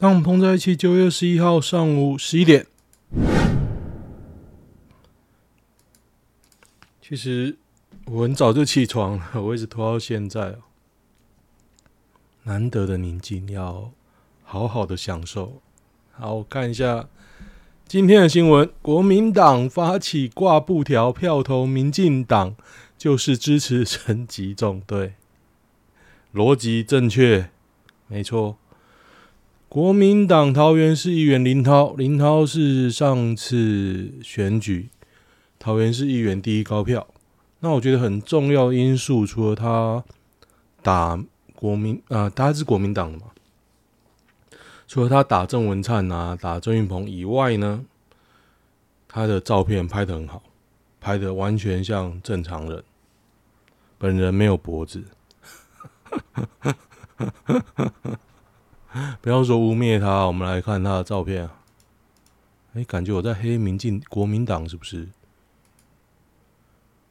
让我们碰在一起。九月十一号上午十一点。其实我很早就起床了，我一直拖到现在。难得的宁静，要好好的享受。好，我看一下今天的新闻：国民党发起挂布条，票投民进党，就是支持 陈吉仲。对，逻辑正确，没错。国民党桃园市议员林涛，林涛是上次选举桃园市议员第一高票。那我觉得很重要因素，除了他打国民啊，他是国民党的嘛，除了他打郑文灿啊，打郑运鹏以外呢，他的照片拍得很好，拍得完全像正常人，本人没有脖子。不要说污蔑他，我们来看他的照片啊。哎，感觉我在黑民进国民党是不是？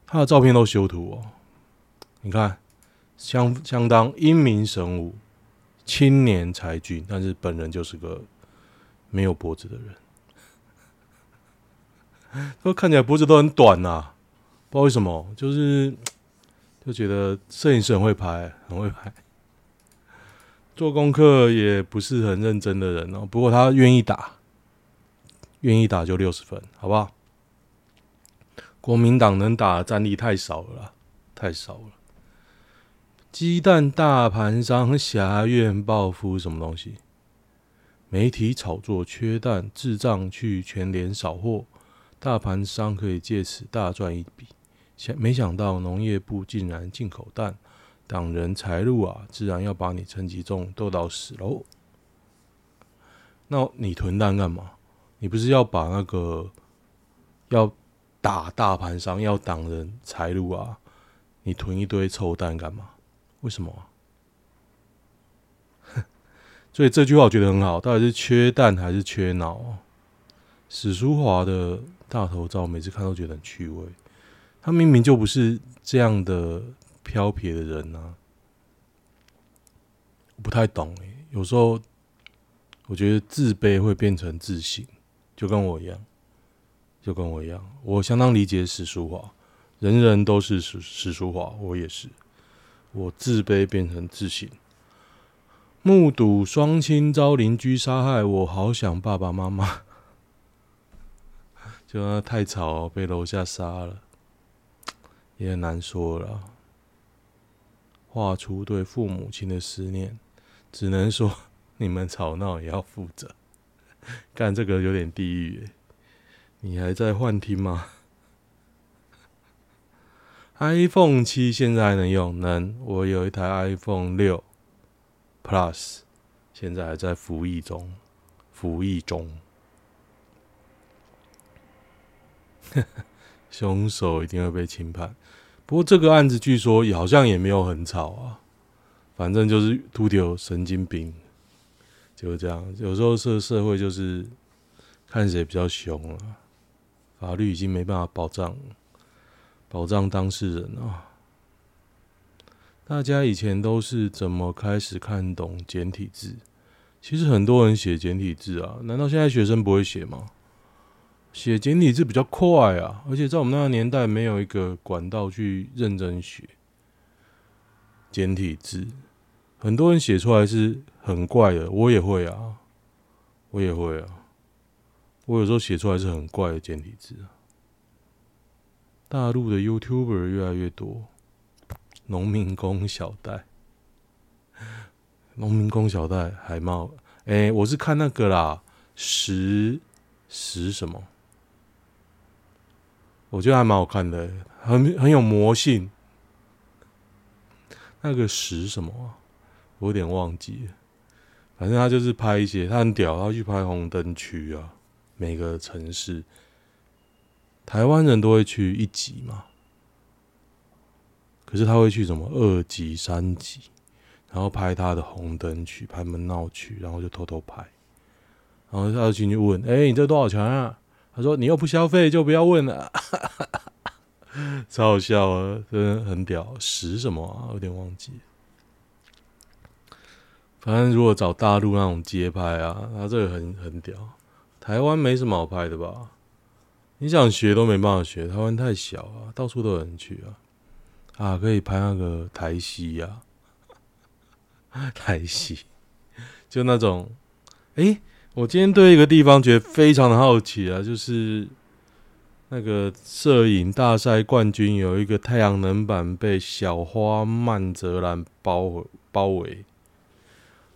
他的照片都修图哦，你看，相相当英明神武、青年才俊，但是本人就是个没有脖子的人。都看起来脖子都很短呐、啊，不知道为什么，就是就觉得摄影师很会拍，很会拍。做功课也不是很认真的人哦，不过他愿意打，愿意打就六十分，好不好？国民党能打的战力太少了啦，太少了。鸡蛋大盘商挟怨报复什么东西？媒体炒作缺蛋，智障去全联扫货，大盘商可以借此大赚一笔。想没想到农业部竟然进口蛋。挡人财路啊，自然要把你趁机中斗到死喽。那你囤蛋干嘛？你不是要把那个要打大盘商，要挡人财路啊？你囤一堆臭蛋干嘛？为什么？所以这句话我觉得很好，到底是缺蛋还是缺脑？史书华的大头照，每次看都觉得很趣味。他明明就不是这样的。飘撇的人呢、不太懂诶。有时候我觉得自卑会变成自信，就跟我一样，就跟我一样。我相当理解史书华，人人都是史史书华，我也是。我自卑变成自信，目睹双亲遭邻居杀害，我好想爸爸妈妈。就那太吵，被楼下杀了，也很难说了。画出对父母亲的思念，只能说你们吵闹也要负责。干这个有点地狱，你还在幻听吗？iPhone 七现在还能用？能。我有一台 iPhone 六 Plus，现在还在服役中，服役中。凶手一定会被轻判。不过这个案子据说也好像也没有很吵啊，反正就是秃头神经病，就是这样。有时候社社会就是看谁比较凶了，法律已经没办法保障保障当事人啊。大家以前都是怎么开始看懂简体字？其实很多人写简体字啊，难道现在学生不会写吗？写简体字比较快啊，而且在我们那个年代没有一个管道去认真学简体字，很多人写出来是很怪的。我也会啊，我也会啊，我有时候写出来是很怪的简体字。大陆的 YouTuber 越来越多，农民工小戴，农民工小戴海贸，哎、我是看那个啦，十十什么？我觉得还蛮好看的，很很有魔性。那个石什么啊？我有点忘记了。反正他就是拍一些，他很屌，他去拍红灯区啊，每个城市，台湾人都会去一级嘛。可是他会去什么二级、三级，然后拍他的红灯区，拍门闹区，然后就偷偷拍。然后他就进去问：“哎、欸，你这多少钱啊？”他说：“你又不消费，就不要问了。”超好笑啊，真的很屌。十什么啊？有点忘记。反正如果找大陆那种街拍啊，他这个很很屌。台湾没什么好拍的吧？你想学都没办法学，台湾太小啊，到处都有人去啊。啊，可以拍那个台戏呀，台戏，就那种。诶，我今天对一个地方觉得非常的好奇啊，就是那个摄影大赛冠军有一个太阳能板被小花曼泽兰包包围，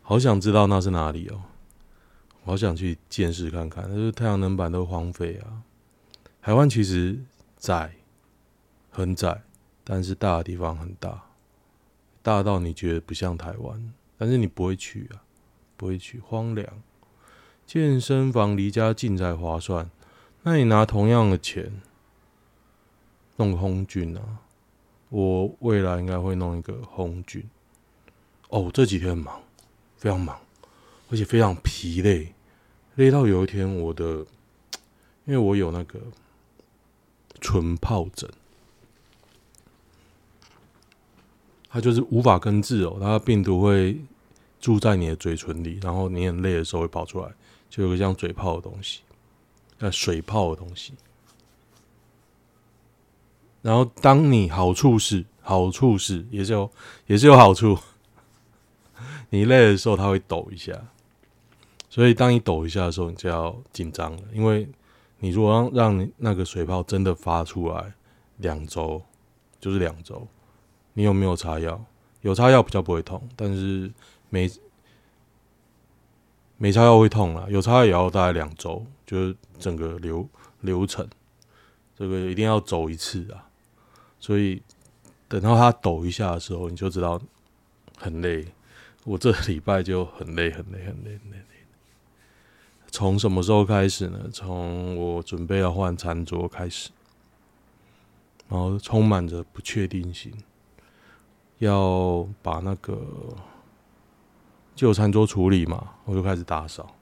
好想知道那是哪里哦。好想去见识看看，就是太阳能板都荒废啊。台湾其实窄，很窄，但是大的地方很大，大到你觉得不像台湾，但是你不会去啊，不会去，荒凉。健身房离家近才划算，那你拿同样的钱弄个红军啊？我未来应该会弄一个红军。哦，这几天忙，非常忙。而且非常疲累，累到有一天我的，因为我有那个唇疱疹，它就是无法根治哦，它病毒会住在你的嘴唇里，然后你很累的时候会跑出来，就有个像嘴泡的东西，呃，水泡的东西。然后当你好处是，好处是也是有也是有好处，你累的时候它会抖一下。所以，当你抖一下的时候，你就要紧张了，因为你如果让让那个水泡真的发出来，两周就是两周。你有没有擦药？有擦药比较不会痛，但是没没擦药会痛啦。有擦药也要大概两周，就是整个流流程，这个一定要走一次啊。所以等到它抖一下的时候，你就知道很累。我这礼拜就很累，很累，很累，很累。从什么时候开始呢？从我准备要换餐桌开始，然后充满着不确定性，要把那个旧餐桌处理嘛，我就开始打扫，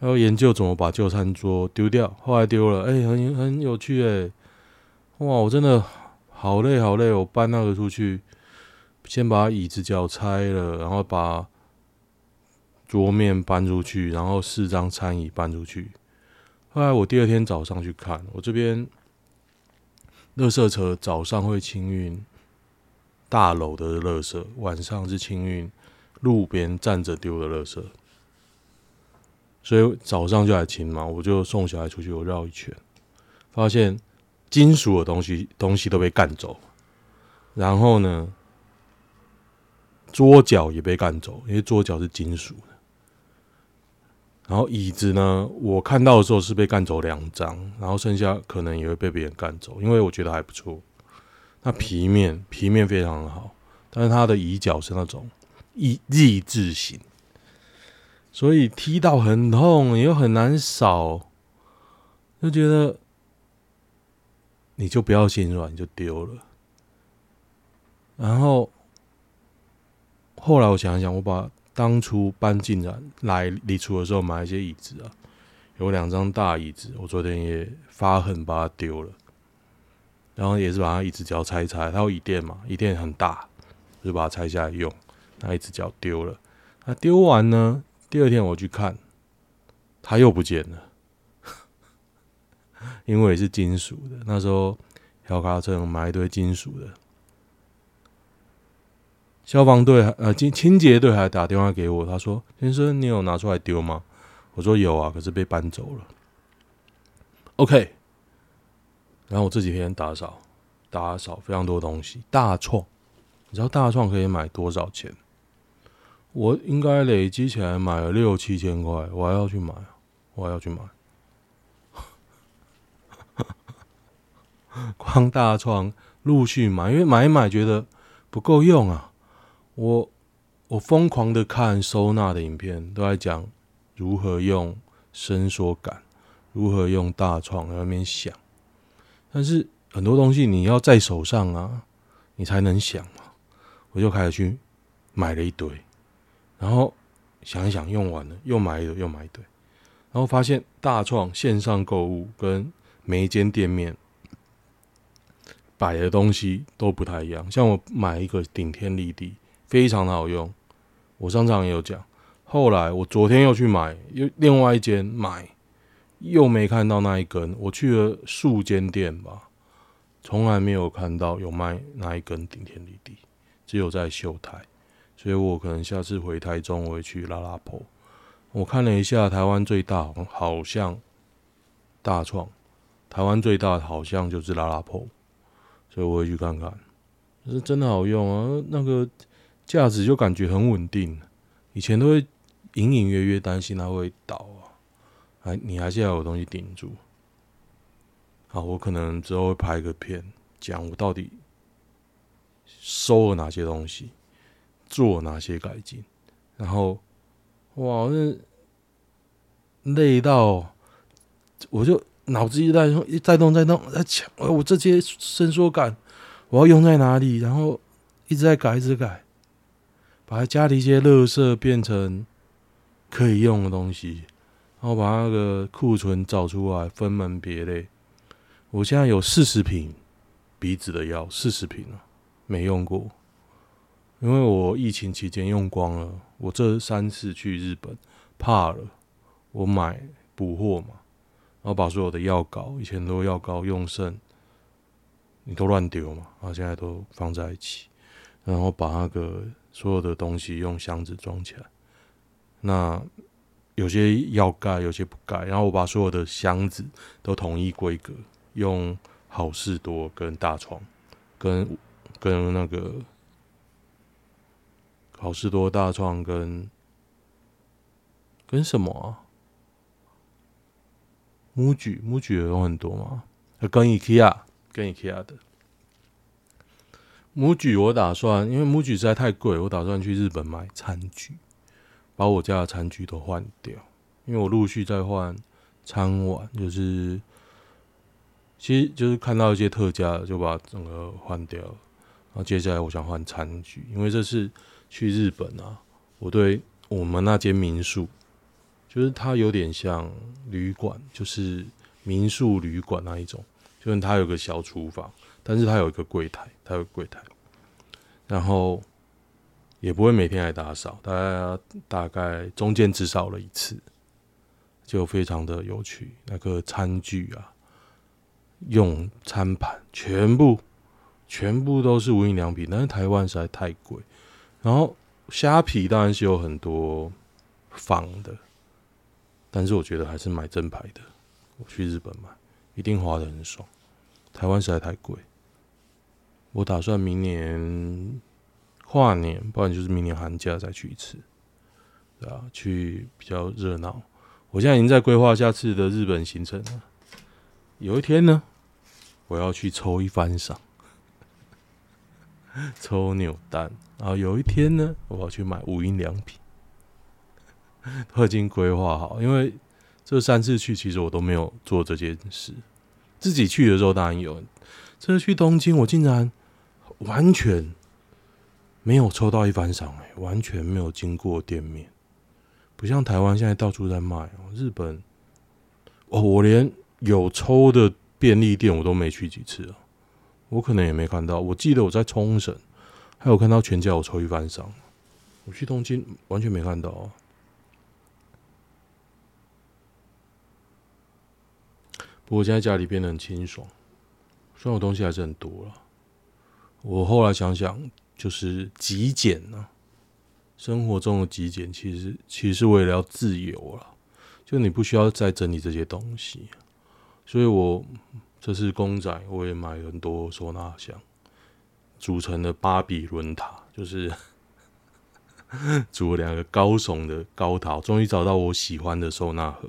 要研究怎么把旧餐桌丢掉。后来丢了，哎、很很有趣哎、欸，哇，我真的好累好累，我搬那个出去，先把椅子脚拆了，然后把。桌面搬出去，然后四张餐椅搬出去。后来我第二天早上去看，我这边垃圾车早上会清运大楼的垃圾，晚上是清运路边站着丢的垃圾。所以早上就来清嘛，我就送小孩出去，我绕一圈，发现金属的东西东西都被干走，然后呢，桌脚也被干走，因为桌脚是金属的。然后椅子呢，我看到的时候是被干走两张，然后剩下可能也会被别人干走，因为我觉得还不错。那皮面皮面非常的好，但是它的椅脚是那种一立字型，所以踢到很痛，又很难扫，就觉得你就不要心软，就丢了。然后后来我想一想，我把。当初搬进来来离厨的时候，买一些椅子啊，有两张大椅子，我昨天也发狠把它丢了，然后也是把它椅子脚拆一拆，它有椅垫嘛，椅垫很大，就把它拆下来用，那一只脚丢了，那丢完呢，第二天我去看，它又不见了，因为是金属的，那时候小卡车买一堆金属的。消防队呃，清清洁队还打电话给我，他说：“先生，你有拿出来丢吗？”我说：“有啊，可是被搬走了。” OK，然后我这几天打扫，打扫非常多东西。大创，你知道大创可以买多少钱？我应该累积起来买了六七千块，我还要去买，我还要去买。光大创陆续买，因为买一买觉得不够用啊。我我疯狂的看收纳的影片，都在讲如何用伸缩杆，如何用大创在那边想。但是很多东西你要在手上啊，你才能想嘛。我就开始去买了一堆，然后想一想用完了，又买一堆，又买一堆，然后发现大创线上购物跟每一间店面摆的东西都不太一样。像我买一个顶天立地。非常的好用，我上场也有讲。后来我昨天又去买，又另外一间买，又没看到那一根。我去了数间店吧，从来没有看到有卖那一根顶天立地，只有在秀台。所以我可能下次回台中，我会去拉拉坡。我看了一下，台湾最大好像大创，台湾最大好像就是拉拉破，所以我会去看看。是真的好用啊，那个架子就感觉很稳定。以前都会隐隐约约担心它会倒啊，还你还是要有东西顶住。好，我可能之后会拍个片，讲我到底收了哪些东西。做哪些改进？然后，哇，那累到我就脑子一在动，一在动，在动，在抢。我这些伸缩杆我要用在哪里？然后一直在改，一直改，把家里一些垃圾变成可以用的东西，然后把那个库存找出来，分门别类。我现在有四十瓶鼻子的药，四十瓶了，没用过。因为我疫情期间用光了，我这三次去日本怕了，我买补货嘛，然后把所有的药膏，以前都药膏用剩，你都乱丢嘛，然后现在都放在一起，然后把那个所有的东西用箱子装起来。那有些要盖，有些不盖，然后我把所有的箱子都统一规格，用好事多跟大床，跟跟那个。好事多、大创跟跟什么啊？MUJI，MUJI 也有很多吗？跟 IKEA，跟 IKEA 的 MUJI，我打算，因为 MUJI 实在太贵，我打算去日本买餐具，把我家的餐具都换掉。因为我陆续在换餐碗，就是其实就是看到一些特价，就把整个换掉。然后接下来我想换餐具，因为这是。去日本啊，我对我们那间民宿，就是它有点像旅馆，就是民宿旅馆那一种，就是它有个小厨房，但是它有一个柜台，它有柜台，然后也不会每天来打扫，大概大概中间只扫了一次，就非常的有趣。那个餐具啊，用餐盘全部全部都是无印良品，但是台湾实在太贵。然后虾皮当然是有很多仿的，但是我觉得还是买正牌的。我去日本买，一定花的很爽。台湾实在太贵，我打算明年跨年，不然就是明年寒假再去一次，对啊，去比较热闹。我现在已经在规划下次的日本行程了。有一天呢，我要去抽一番赏。抽扭蛋，然后有一天呢，我要去买无印良品，都已经规划好。因为这三次去，其实我都没有做这件事。自己去的时候当然有，这次去东京，我竟然完全没有抽到一番赏，哎，完全没有经过店面，不像台湾现在到处在卖哦。日本，哦，我连有抽的便利店我都没去几次啊。我可能也没看到，我记得我在冲绳，还有看到全家有抽一番赏。我去东京完全没看到啊。不过现在家里变得很清爽，虽然我东西还是很多了。我后来想想，就是极简呢，生活中的极简其实其实是为了要自由了，就你不需要再整理这些东西，所以我。这是公仔，我也买很多收纳箱，组成的巴比伦塔，就是 组了两个高耸的高塔，终于找到我喜欢的收纳盒。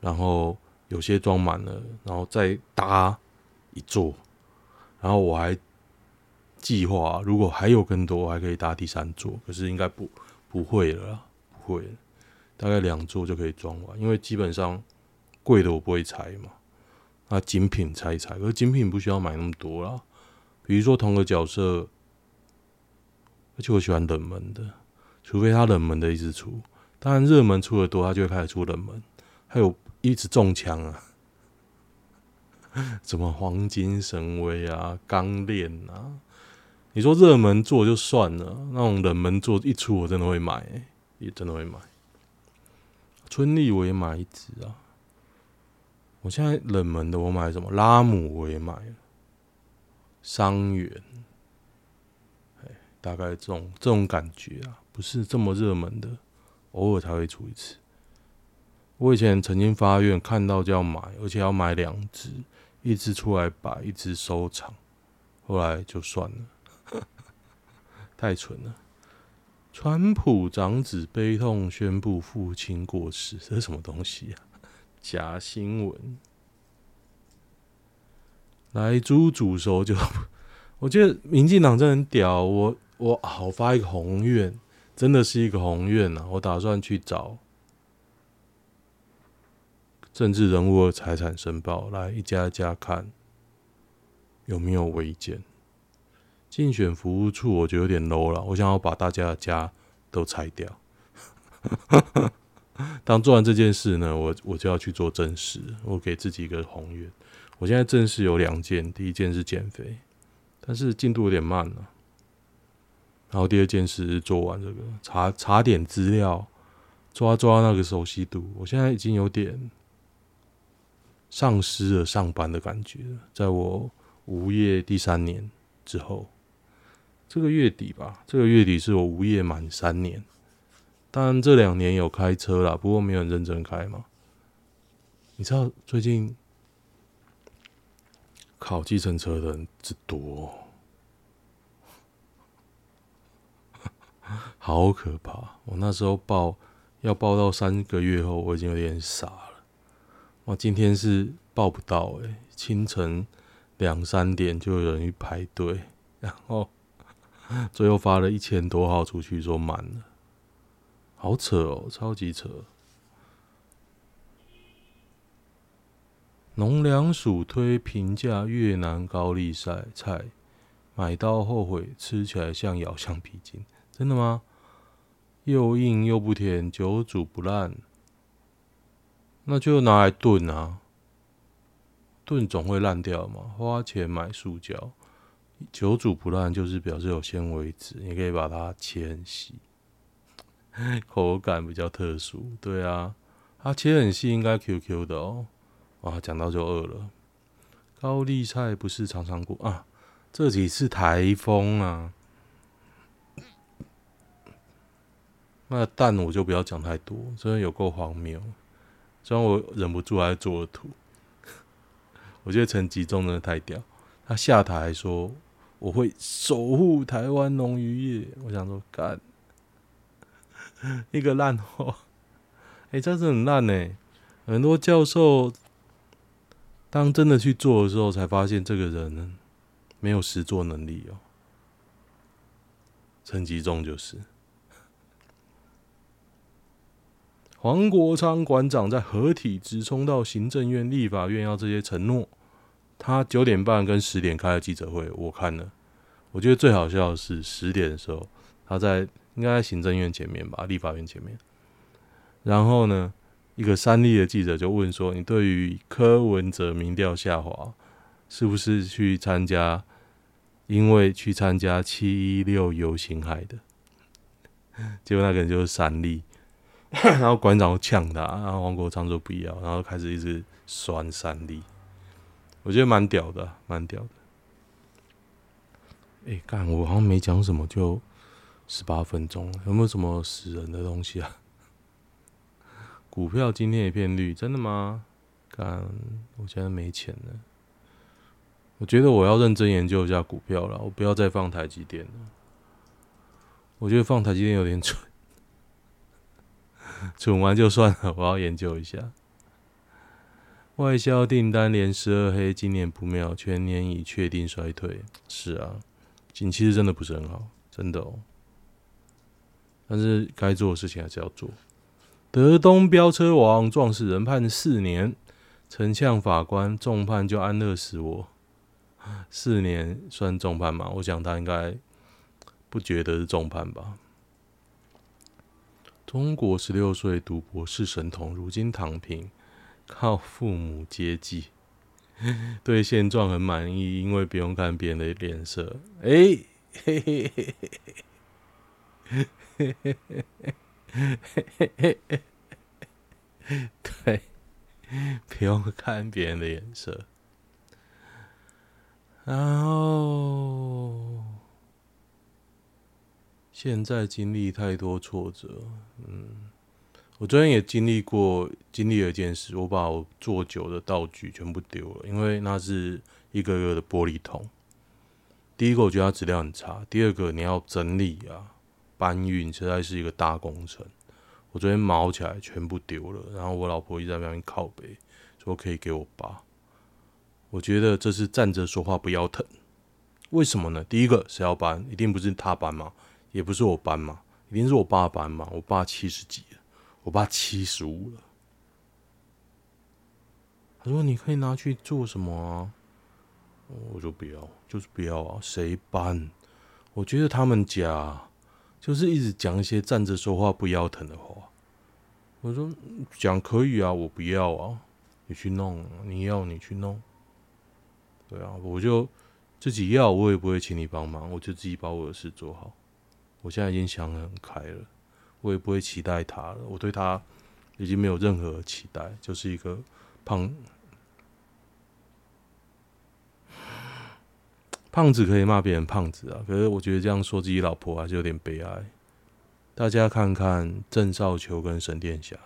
然后有些装满了，然后再搭一座。然后我还计划，如果还有更多，我还可以搭第三座。可是应该不不会了啦，不会了，大概两座就可以装完，因为基本上贵的我不会拆嘛。那精品猜一猜，可是精品不需要买那么多啦。比如说同个角色，而且我喜欢冷门的，除非他冷门的一直出。当然热门出的多，他就会开始出冷门。还有一直中枪啊，什么黄金神威啊、钢炼啊，你说热门做就算了，那种冷门做一出，我真的会买、欸，也真的会买。春丽我也买一只啊。我现在冷门的我买什么？拉姆我也买了，伤员，大概这种这种感觉啊，不是这么热门的，偶尔才会出一次。我以前曾经发愿看到就要买，而且要买两只，一只出来摆，一只收藏，后来就算了，太蠢了。川普长子悲痛宣布父亲过世，这是什么东西啊？假新闻。来猪煮熟就，我觉得民进党真的很屌。我我好发一个宏愿，真的是一个宏愿啊！我打算去找政治人物的财产申报，来一家一家看有没有违建。竞选服务处我觉得有点 low 了，我想要把大家的家都拆掉。当做完这件事呢，我我就要去做正事。我给自己一个宏愿。我现在正事有两件，第一件是减肥，但是进度有点慢了。然后第二件事是做完这个查查点资料，抓抓那个熟悉度。我现在已经有点丧失了上班的感觉了。在我无业第三年之后。这个月底吧，这个月底是我无业满三年。当然这两年有开车啦，不过没有很认真开嘛。你知道最近考计程车的人之多，好可怕！我那时候报要报到三个月后，我已经有点傻了。我今天是报不到哎、清晨两三点就有人去排队，然后。最后发了一千多号出去，说满了，好扯哦，超级扯。农粮署推平价越南高丽菜菜，买到后悔，吃起来像咬橡皮筋，真的吗？又硬又不甜，久煮不烂，那就拿来炖啊，炖总会烂掉嘛，花钱买塑胶。久煮不烂，就是表示有纤维质，你可以把它切很细，口感比较特殊。对啊，它切很细，应该 QQ 的哦。哇，讲到就饿了。高丽菜不是常常过啊？这几次台风啊，那蛋我就不要讲太多，真的有够荒谬。虽然我忍不住还做了图，我觉得陈吉仲真的太屌，他下台说。我会守护台湾农渔业。我想说，干 一个烂货，哎，真是很烂呢。很多教授当真的去做的时候，才发现这个人呢没有实作能力哦。陈吉仲就是 黄国昌馆长在合体直冲到行政院、立法院要这些承诺。他九点半跟十点开了记者会，我看了。我觉得最好笑的是十点的时候，他在应该在行政院前面吧，立法院前面。然后呢，一个三立的记者就问说：“你对于柯文哲民调下滑，是不是去参加？因为去参加七一六游行海的？” 结果那个人就是三立，然后馆长呛他，然后黄国昌说不要，然后开始一直酸三立。我觉得蛮屌的，蛮屌的。哎，干，我好像没讲什么，就十八分钟，有没有什么死人的东西啊？股票今天一片绿，真的吗？干，我现在没钱了。我觉得我要认真研究一下股票了，我不要再放台积电了。我觉得放台积电有点蠢，蠢完就算了，我要研究一下。外销订单连十二黑，今年不妙，全年已确定衰退。是啊，景气是真的不是很好，真的哦。但是该做的事情还是要做。德东飙车王撞死人判四年，丞相法官重判就安乐死我。四年算重判吗？我想他应该不觉得是重判吧。中国十六岁读博士神童，如今躺平，靠父母接济，对现状很满意，因为不用看别人的脸色。哎、嘿嘿嘿嘿嘿。对，不用看别人的眼色。然后，现在经历太多挫折，嗯。我昨天也经历过，经历了一件事，我把我做酒的道具全部丢了，因为那是一个个的玻璃桶。第一个我觉得它质量很差，第二个你要整理啊、搬运，实在是一个大工程。我昨天毛起来全部丢了，然后我老婆一直在那边靠背，说可以给我拔。我觉得这是站着说话不腰疼，为什么呢？第一个谁要搬？一定不是他搬嘛，也不是我搬嘛，一定是我爸搬嘛。我爸七十几了。我爸七十五了，他说：“你可以拿去做什么啊？”我说：“不要，就是不要啊！谁搬？我觉得他们家就是一直讲一些站着说话不腰疼的话。”我说：“讲可以啊，我不要啊，你去弄，你要你去弄。”对啊，我就自己要，我也不会请你帮忙，我就自己把我的事做好。我现在已经想得很开了。我也不会期待他了，我对他已经没有任何期待，就是一个胖胖子可以骂别人胖子啊，可是我觉得这样说自己老婆还是有点悲哀。大家看看郑少秋跟沈殿霞，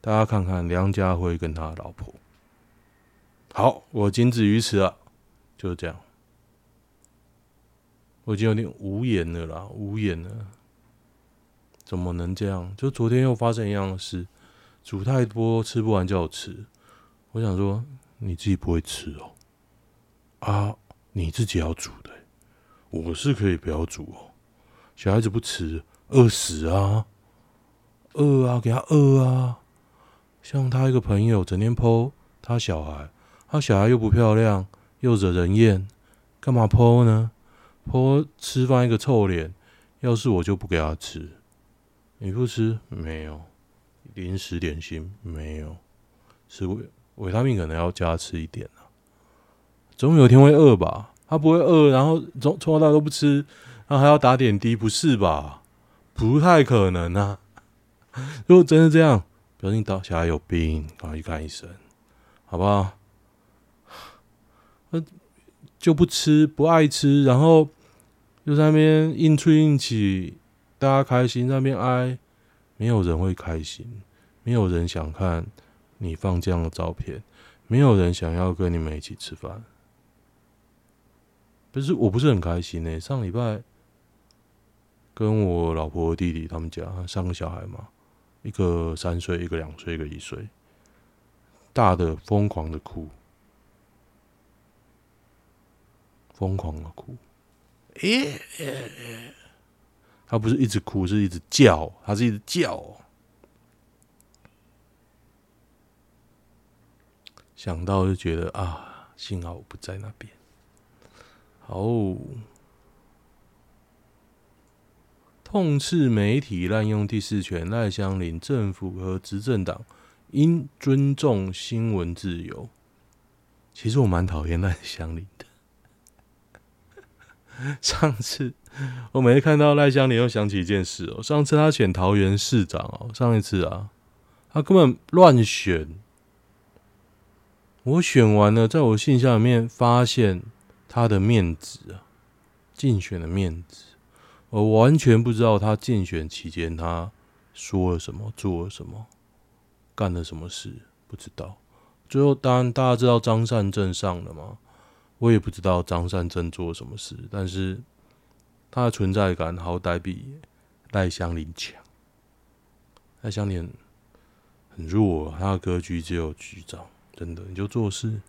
大家看看梁家辉跟他老婆。好，我仅止于此了，就是这样。我已经有点无言了啦，无言了。怎么能这样？就昨天又发生一样的事，煮太多吃不完就要吃。我想说你自己不会吃哦，啊，你自己要煮的，我是可以不要煮哦。小孩子不吃，饿死啊，饿啊，给他饿啊。像他一个朋友整天剖他小孩，他小孩又不漂亮，又惹人厌，干嘛剖呢剖吃饭一个臭脸，要是我就不给他吃。你不吃没有？零食点心没有？吃维维他命可能要加吃一点。总有一天会饿吧？他不会饿，然后从从头到尾都不吃，然后还要打点滴，不是吧？不太可能啊！如果真的这样，表示你到小孩有病，赶快去看医生，好不好？那就不吃，不爱吃，然后就在那边硬吹硬气。大家开心在那边哀，没有人会开心，没有人想看你放这样的照片，没有人想要跟你们一起吃饭。不是，我不是很开心呢、欸。上礼拜跟我老婆弟弟他们家三个小孩嘛，一个三岁，一个两岁，一个一岁，大的疯狂的哭，疯狂的哭，欸欸他不是一直哭，是一直叫，他是一直叫。想到就觉得啊，幸好我不在那边。哦，痛斥媒体滥用第四权，赖香林政府和执政党应尊重新闻自由。其实我蛮讨厌赖香林的。上次我每次看到赖香林，又想起一件事哦。上次他选桃园市长哦，上一次啊，他根本乱选。我选完了，在我信箱里面发现他的面子啊，竞选的面子，我完全不知道他竞选期间他说了什么，做了什么，干了什么事，不知道。最后当然大家知道张善政上了吗？我也不知道张善政做什么事，但是他的存在感好歹比赖香林强。赖香林很弱，他的格局只有局长，真的，你就做事，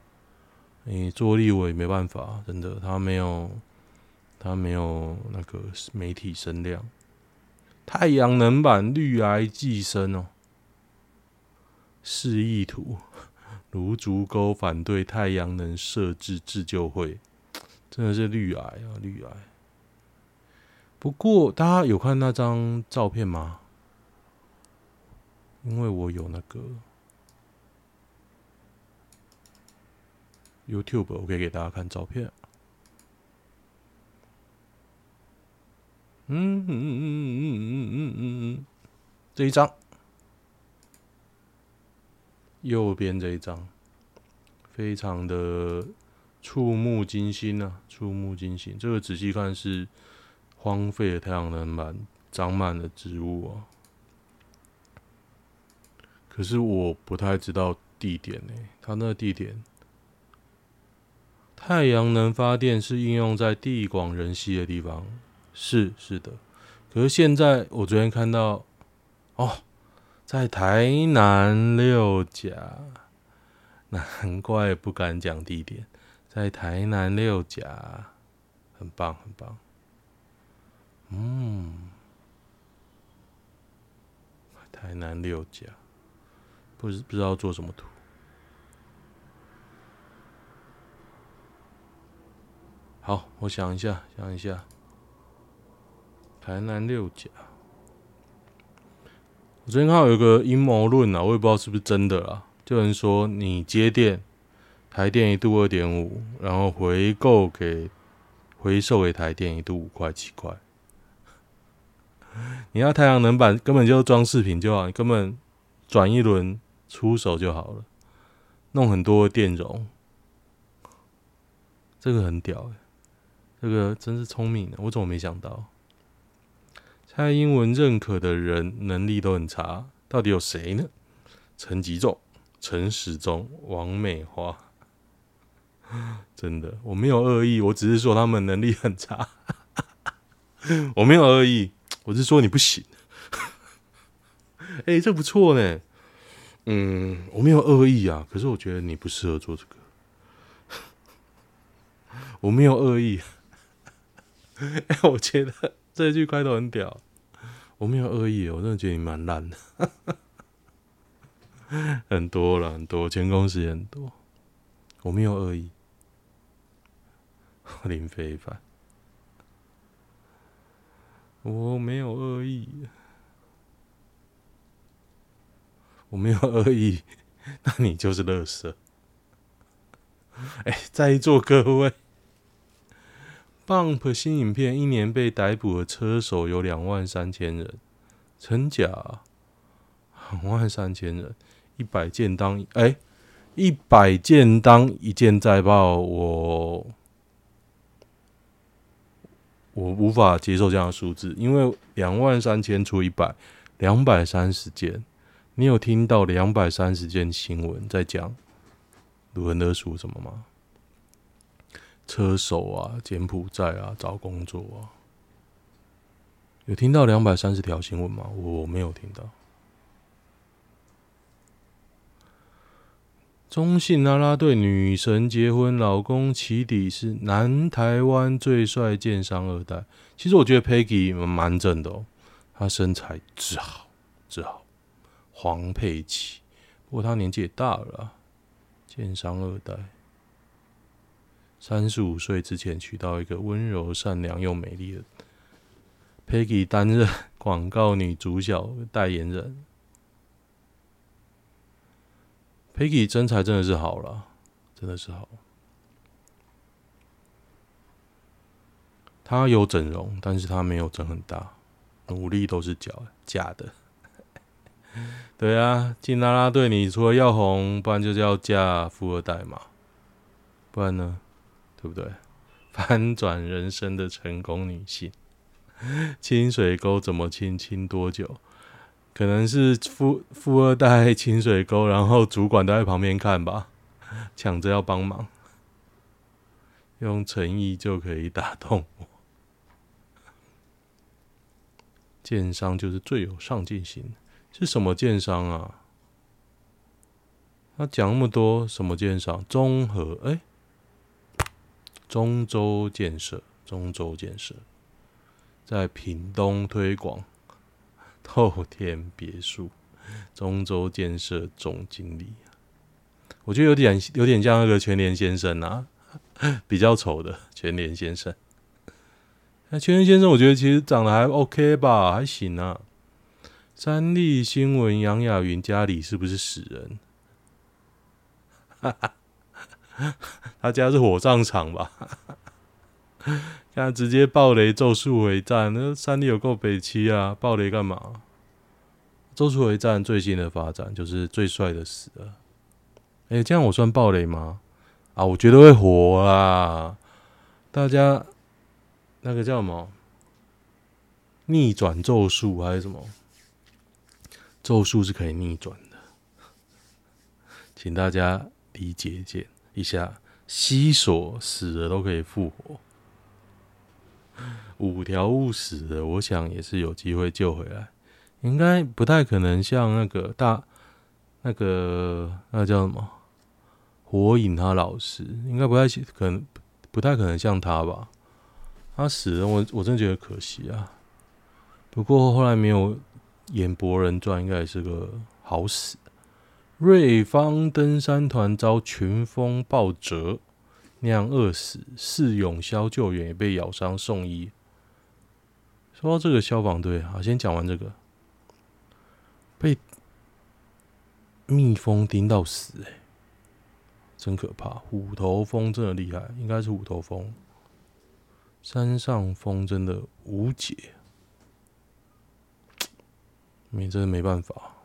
你做立委没办法，真的，他没有，他没有那个媒体声量。太阳能板绿癌寄生哦，示意图。卢竹沟反对太阳能设置自救会，真的是绿癌啊，绿癌。不过大家有看那张照片吗？因为我有那个 YouTube，我可以给大家看照片。嗯嗯嗯嗯嗯嗯嗯嗯，这一张，右边这一张，非常的触目惊心啊！触目惊心。这个仔细看是荒废的太阳能板，长满了植物啊。可是我不太知道地点呢、欸，它那地点，太阳能发电是应用在地广人稀的地方，是是的。可是现在我昨天看到，哦，在台南六甲，难怪不敢讲地点，在台南六甲，很棒很棒，嗯，台南六甲。不知不知道做什么图。好，我想一下，想一下。台南六甲，我昨天看到有个阴谋论啊，我也不知道是不是真的啦。就有人说，你接电，台电一度二点五，然后回购给回收给台电一度五块七块。你要太阳能板根本就是装饰品就好，你根本转一轮。出手就好了，弄很多电容，这个很屌哎，这个真是聪明的，我怎么没想到？蔡英文认可的人能力都很差，到底有谁呢？陈吉仲、陈时中、王美花，真的，我没有恶意，我只是说他们能力很差，我没有恶意，我是说你不行。哎、欸，这不错呢。嗯，我没有恶意啊，可是我觉得你不适合做这个。我没有恶意，哎、我觉得 这一句开头很屌。我没有恶意，我真的觉得你蛮烂的。很多了，很多，前公司也很多。我没有恶意，林非凡，我没有恶意。我没有恶意，那你就是乐色。哎，在座各位，Bump 新影片，一年被逮捕的车手有两万三千人，真假？两万三千人，一百件当哎，一百件当一件再报，我我无法接受这样的数字，因为两万三千除一百，两百三十件。你有听到两百三十件新闻在讲卢恩德属什么吗？车手啊，柬埔寨啊，找工作啊，有听到两百三十条新闻吗？我没有听到。中信啦啦队女神结婚，老公起底是南台湾最帅建商二代。其实我觉得 Peggy 蛮正的哦，她身材之好，之好。黄佩琪，不过他年纪也大了啦，建商二代，三十五岁之前娶到一个温柔善良又美丽的 Peggy，担任广告女主角代言人。Peggy 身材真的是好了，真的是好。她有整容，但是她没有整很大，努力都是假假的。对啊，进啦啦队，你除了要红，不然就是要嫁富二代嘛，不然呢，对不对？翻转人生的成功女性，清水沟怎么清？清多久？可能是富富二代清水沟，然后主管都在旁边看吧，抢着要帮忙，用诚意就可以打动我。建商就是最有上进心。是什么建商啊？他讲那么多，什么建商？综合哎，中州建设，中州建设在屏东推广透天别墅，中州建设总经理，我觉得有点有点像那个全联先生啊，比较丑的全联先生。那全联先生，我觉得其实长得还 OK 吧，还行啊。三立新闻，杨雅云家里是不是死人？哈 哈 他家是火葬场吧？看直接爆雷，咒术回战那三 D 有够北七啊！爆雷干嘛？咒术回战最新的发展就是最帅的死了。哎、欸，这样我算爆雷吗？啊，我觉得会火啊！大家那个叫什么？逆转咒术还是什么？咒术是可以逆转的，请大家理解一下一下。西索死了都可以复活，五条悟死了，我想也是有机会救回来。应该不太可能像那个大那个那叫什么火影他老师，应该不太可能，不太可能像他吧？他死了，我我真的觉得可惜啊。不过后来没有演《博人传》，应该也是个好死。瑞芳登山团遭群蜂暴蛰，酿饿死，四永消救援也被咬伤送医。说到这个消防队啊，先讲完这个。被蜜蜂叮到死，欸，真可怕！虎头蜂真的厉害，应该是虎头蜂。山上蜂真的无解，你真的没办法。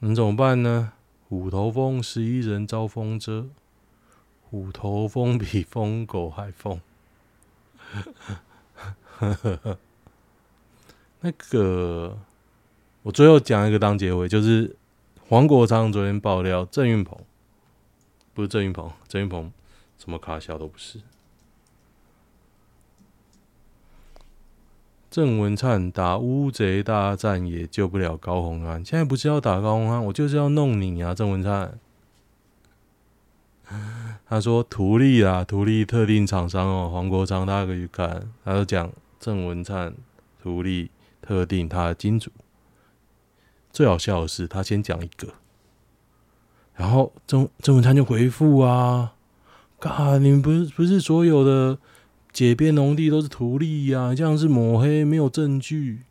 能怎么办呢？虎头蜂十一人遭蜂蛰，虎头蜂比疯狗还疯。那个，我最后讲一个当结尾，就是黄国昌昨天爆料郑运鹏，不是郑运鹏，郑运鹏什么卡小都不是。郑文灿打乌贼大战也救不了高虹安，现在不是要打高虹安，我就是要弄你啊，郑文灿。他说图利啊，图利特定厂商哦，黄国昌大家可以看，他就讲郑文灿图利。特定他的金主，最好笑的是，他先讲一个，然后郑郑文灿就回复啊，嘎，你们不是不是所有的解编农地都是图利呀？这样是抹黑，没有证据，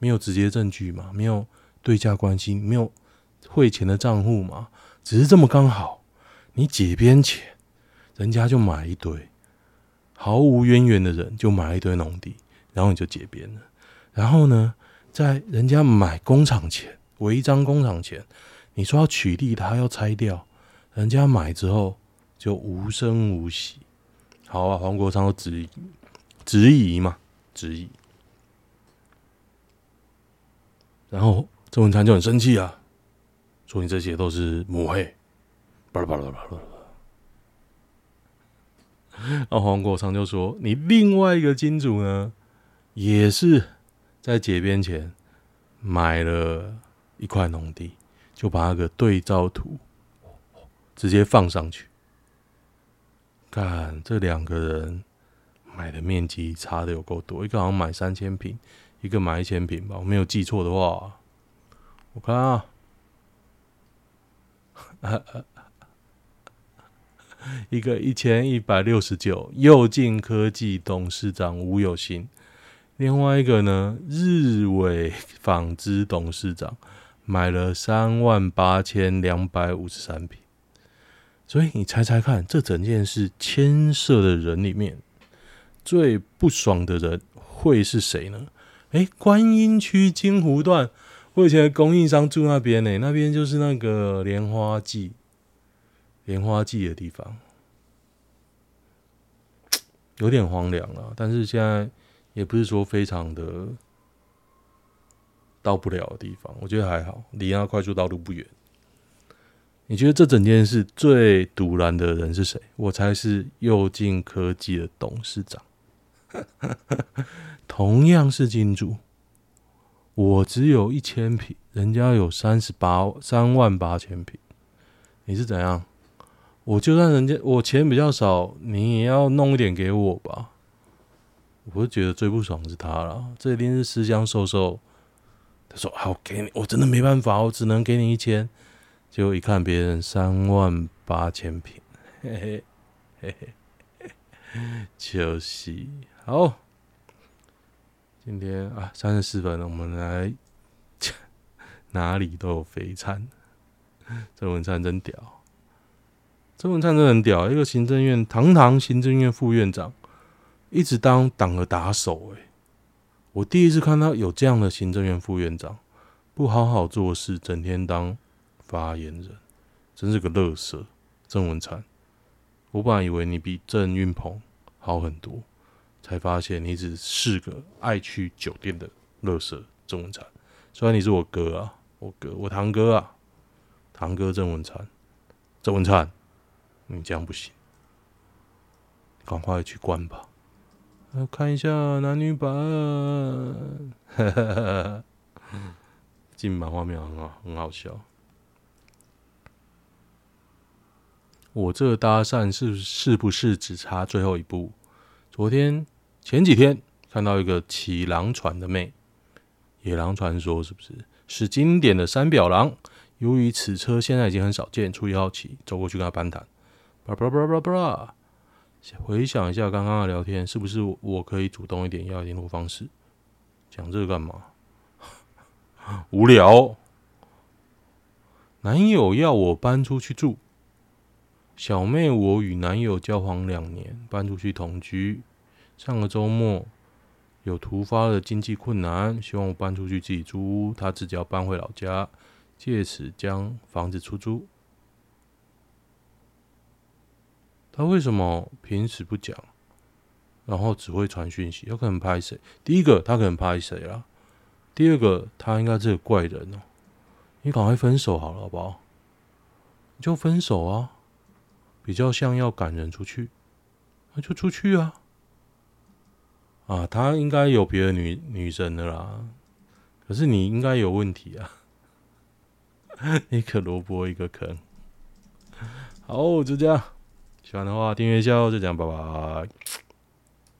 没有直接证据嘛，没有对价关系，没有汇钱的账户嘛，只是这么刚好，你解编前，人家就买一堆，毫无渊源的人就买一堆农地，然后你就解编了。然后呢，在人家买工厂前，违章工厂前，你说要取缔他，要拆掉，人家买之后就无声无息。好啊，黄国昌都质疑，质疑嘛，质疑。然后郑文灿就很生气啊，说你这些都是抹黑，巴拉巴拉巴拉。然后黄国昌就说，你另外一个金主呢，也是。在解编前买了一块农地，就把那个对照图直接放上去。看这两个人买的面积差的有够多，一个好像买三千平，一个买一千平吧，我没有记错的话。我看啊，一个一千一百六十九，祐进科技董事长吴有新。另外一个呢，日伟纺织董事长买了三万八千两百五十三坪，所以你猜猜看，这整件事牵涉的人里面最不爽的人会是谁呢？哎，观音区金湖段，我以前的供应商住那边呢，那边就是那个莲花季，莲花季的地方，有点荒凉了，但是现在。也不是说非常的到不了的地方，我觉得还好，离那快速道路不远。你觉得这整件事最赌烂的人是谁？我猜是祐进科技的董事长。同样是金主，我只有一千匹，人家有三十八三万八千匹，你是怎样？我就算人家我钱比较少，你也要弄一点给我吧。我是觉得最不爽是他了，这一定是私相授受。他说：“好，给你，我真的没办法，我只能给你一千。”就一看别人三万八千平，嘿嘿嘿嘿，就是好。今天啊，三十四分了，我们来哪里都有肥餐，这文灿真屌。郑文灿真很屌，一个行政院堂堂行政院副院长，一直当党的打手。诶，我第一次看到有这样的行政院副院长，不好好做事，整天当发言人，真是个乐色。郑文灿，我本来以为你比郑运鹏好很多，才发现你只是个爱去酒店的乐色。郑文灿，虽然你是我哥啊，我哥，我堂哥啊，堂哥郑文灿，郑文灿。你这样不行，赶快去关吧。看一下男女版，哈哈哈，进版画面很好，很好笑。我这搭讪是是不是只差最后一步？昨天前几天看到一个骑狼船的妹，野狼传说是不是？是经典的三表狼。由于此车现在已经很少见，出于好奇走过去跟他攀谈。巴拉巴拉巴拉巴拉，回想一下刚刚的聊天，是不是我可以主动一点要联络方式？讲这个干嘛？无聊。男友要我搬出去住，小妹，我与男友交往两年，搬出去同居。上个周末有突发的经济困难，希望我搬出去自己租屋，他自己要搬回老家，借此将房子出租。他为什么平时不讲，然后只会传讯息？有可能拍谁？第一个，他可能拍谁啦？第二个，他应该是个怪人哦。你赶快分手好了，好不好？你就分手啊，比较像要赶人出去，那就出去啊。啊，他应该有别的女女生的啦。可是你应该有问题啊，一个萝卜一个坑。好，就这样。喜欢的话，订阅一下哦。就这样，拜拜。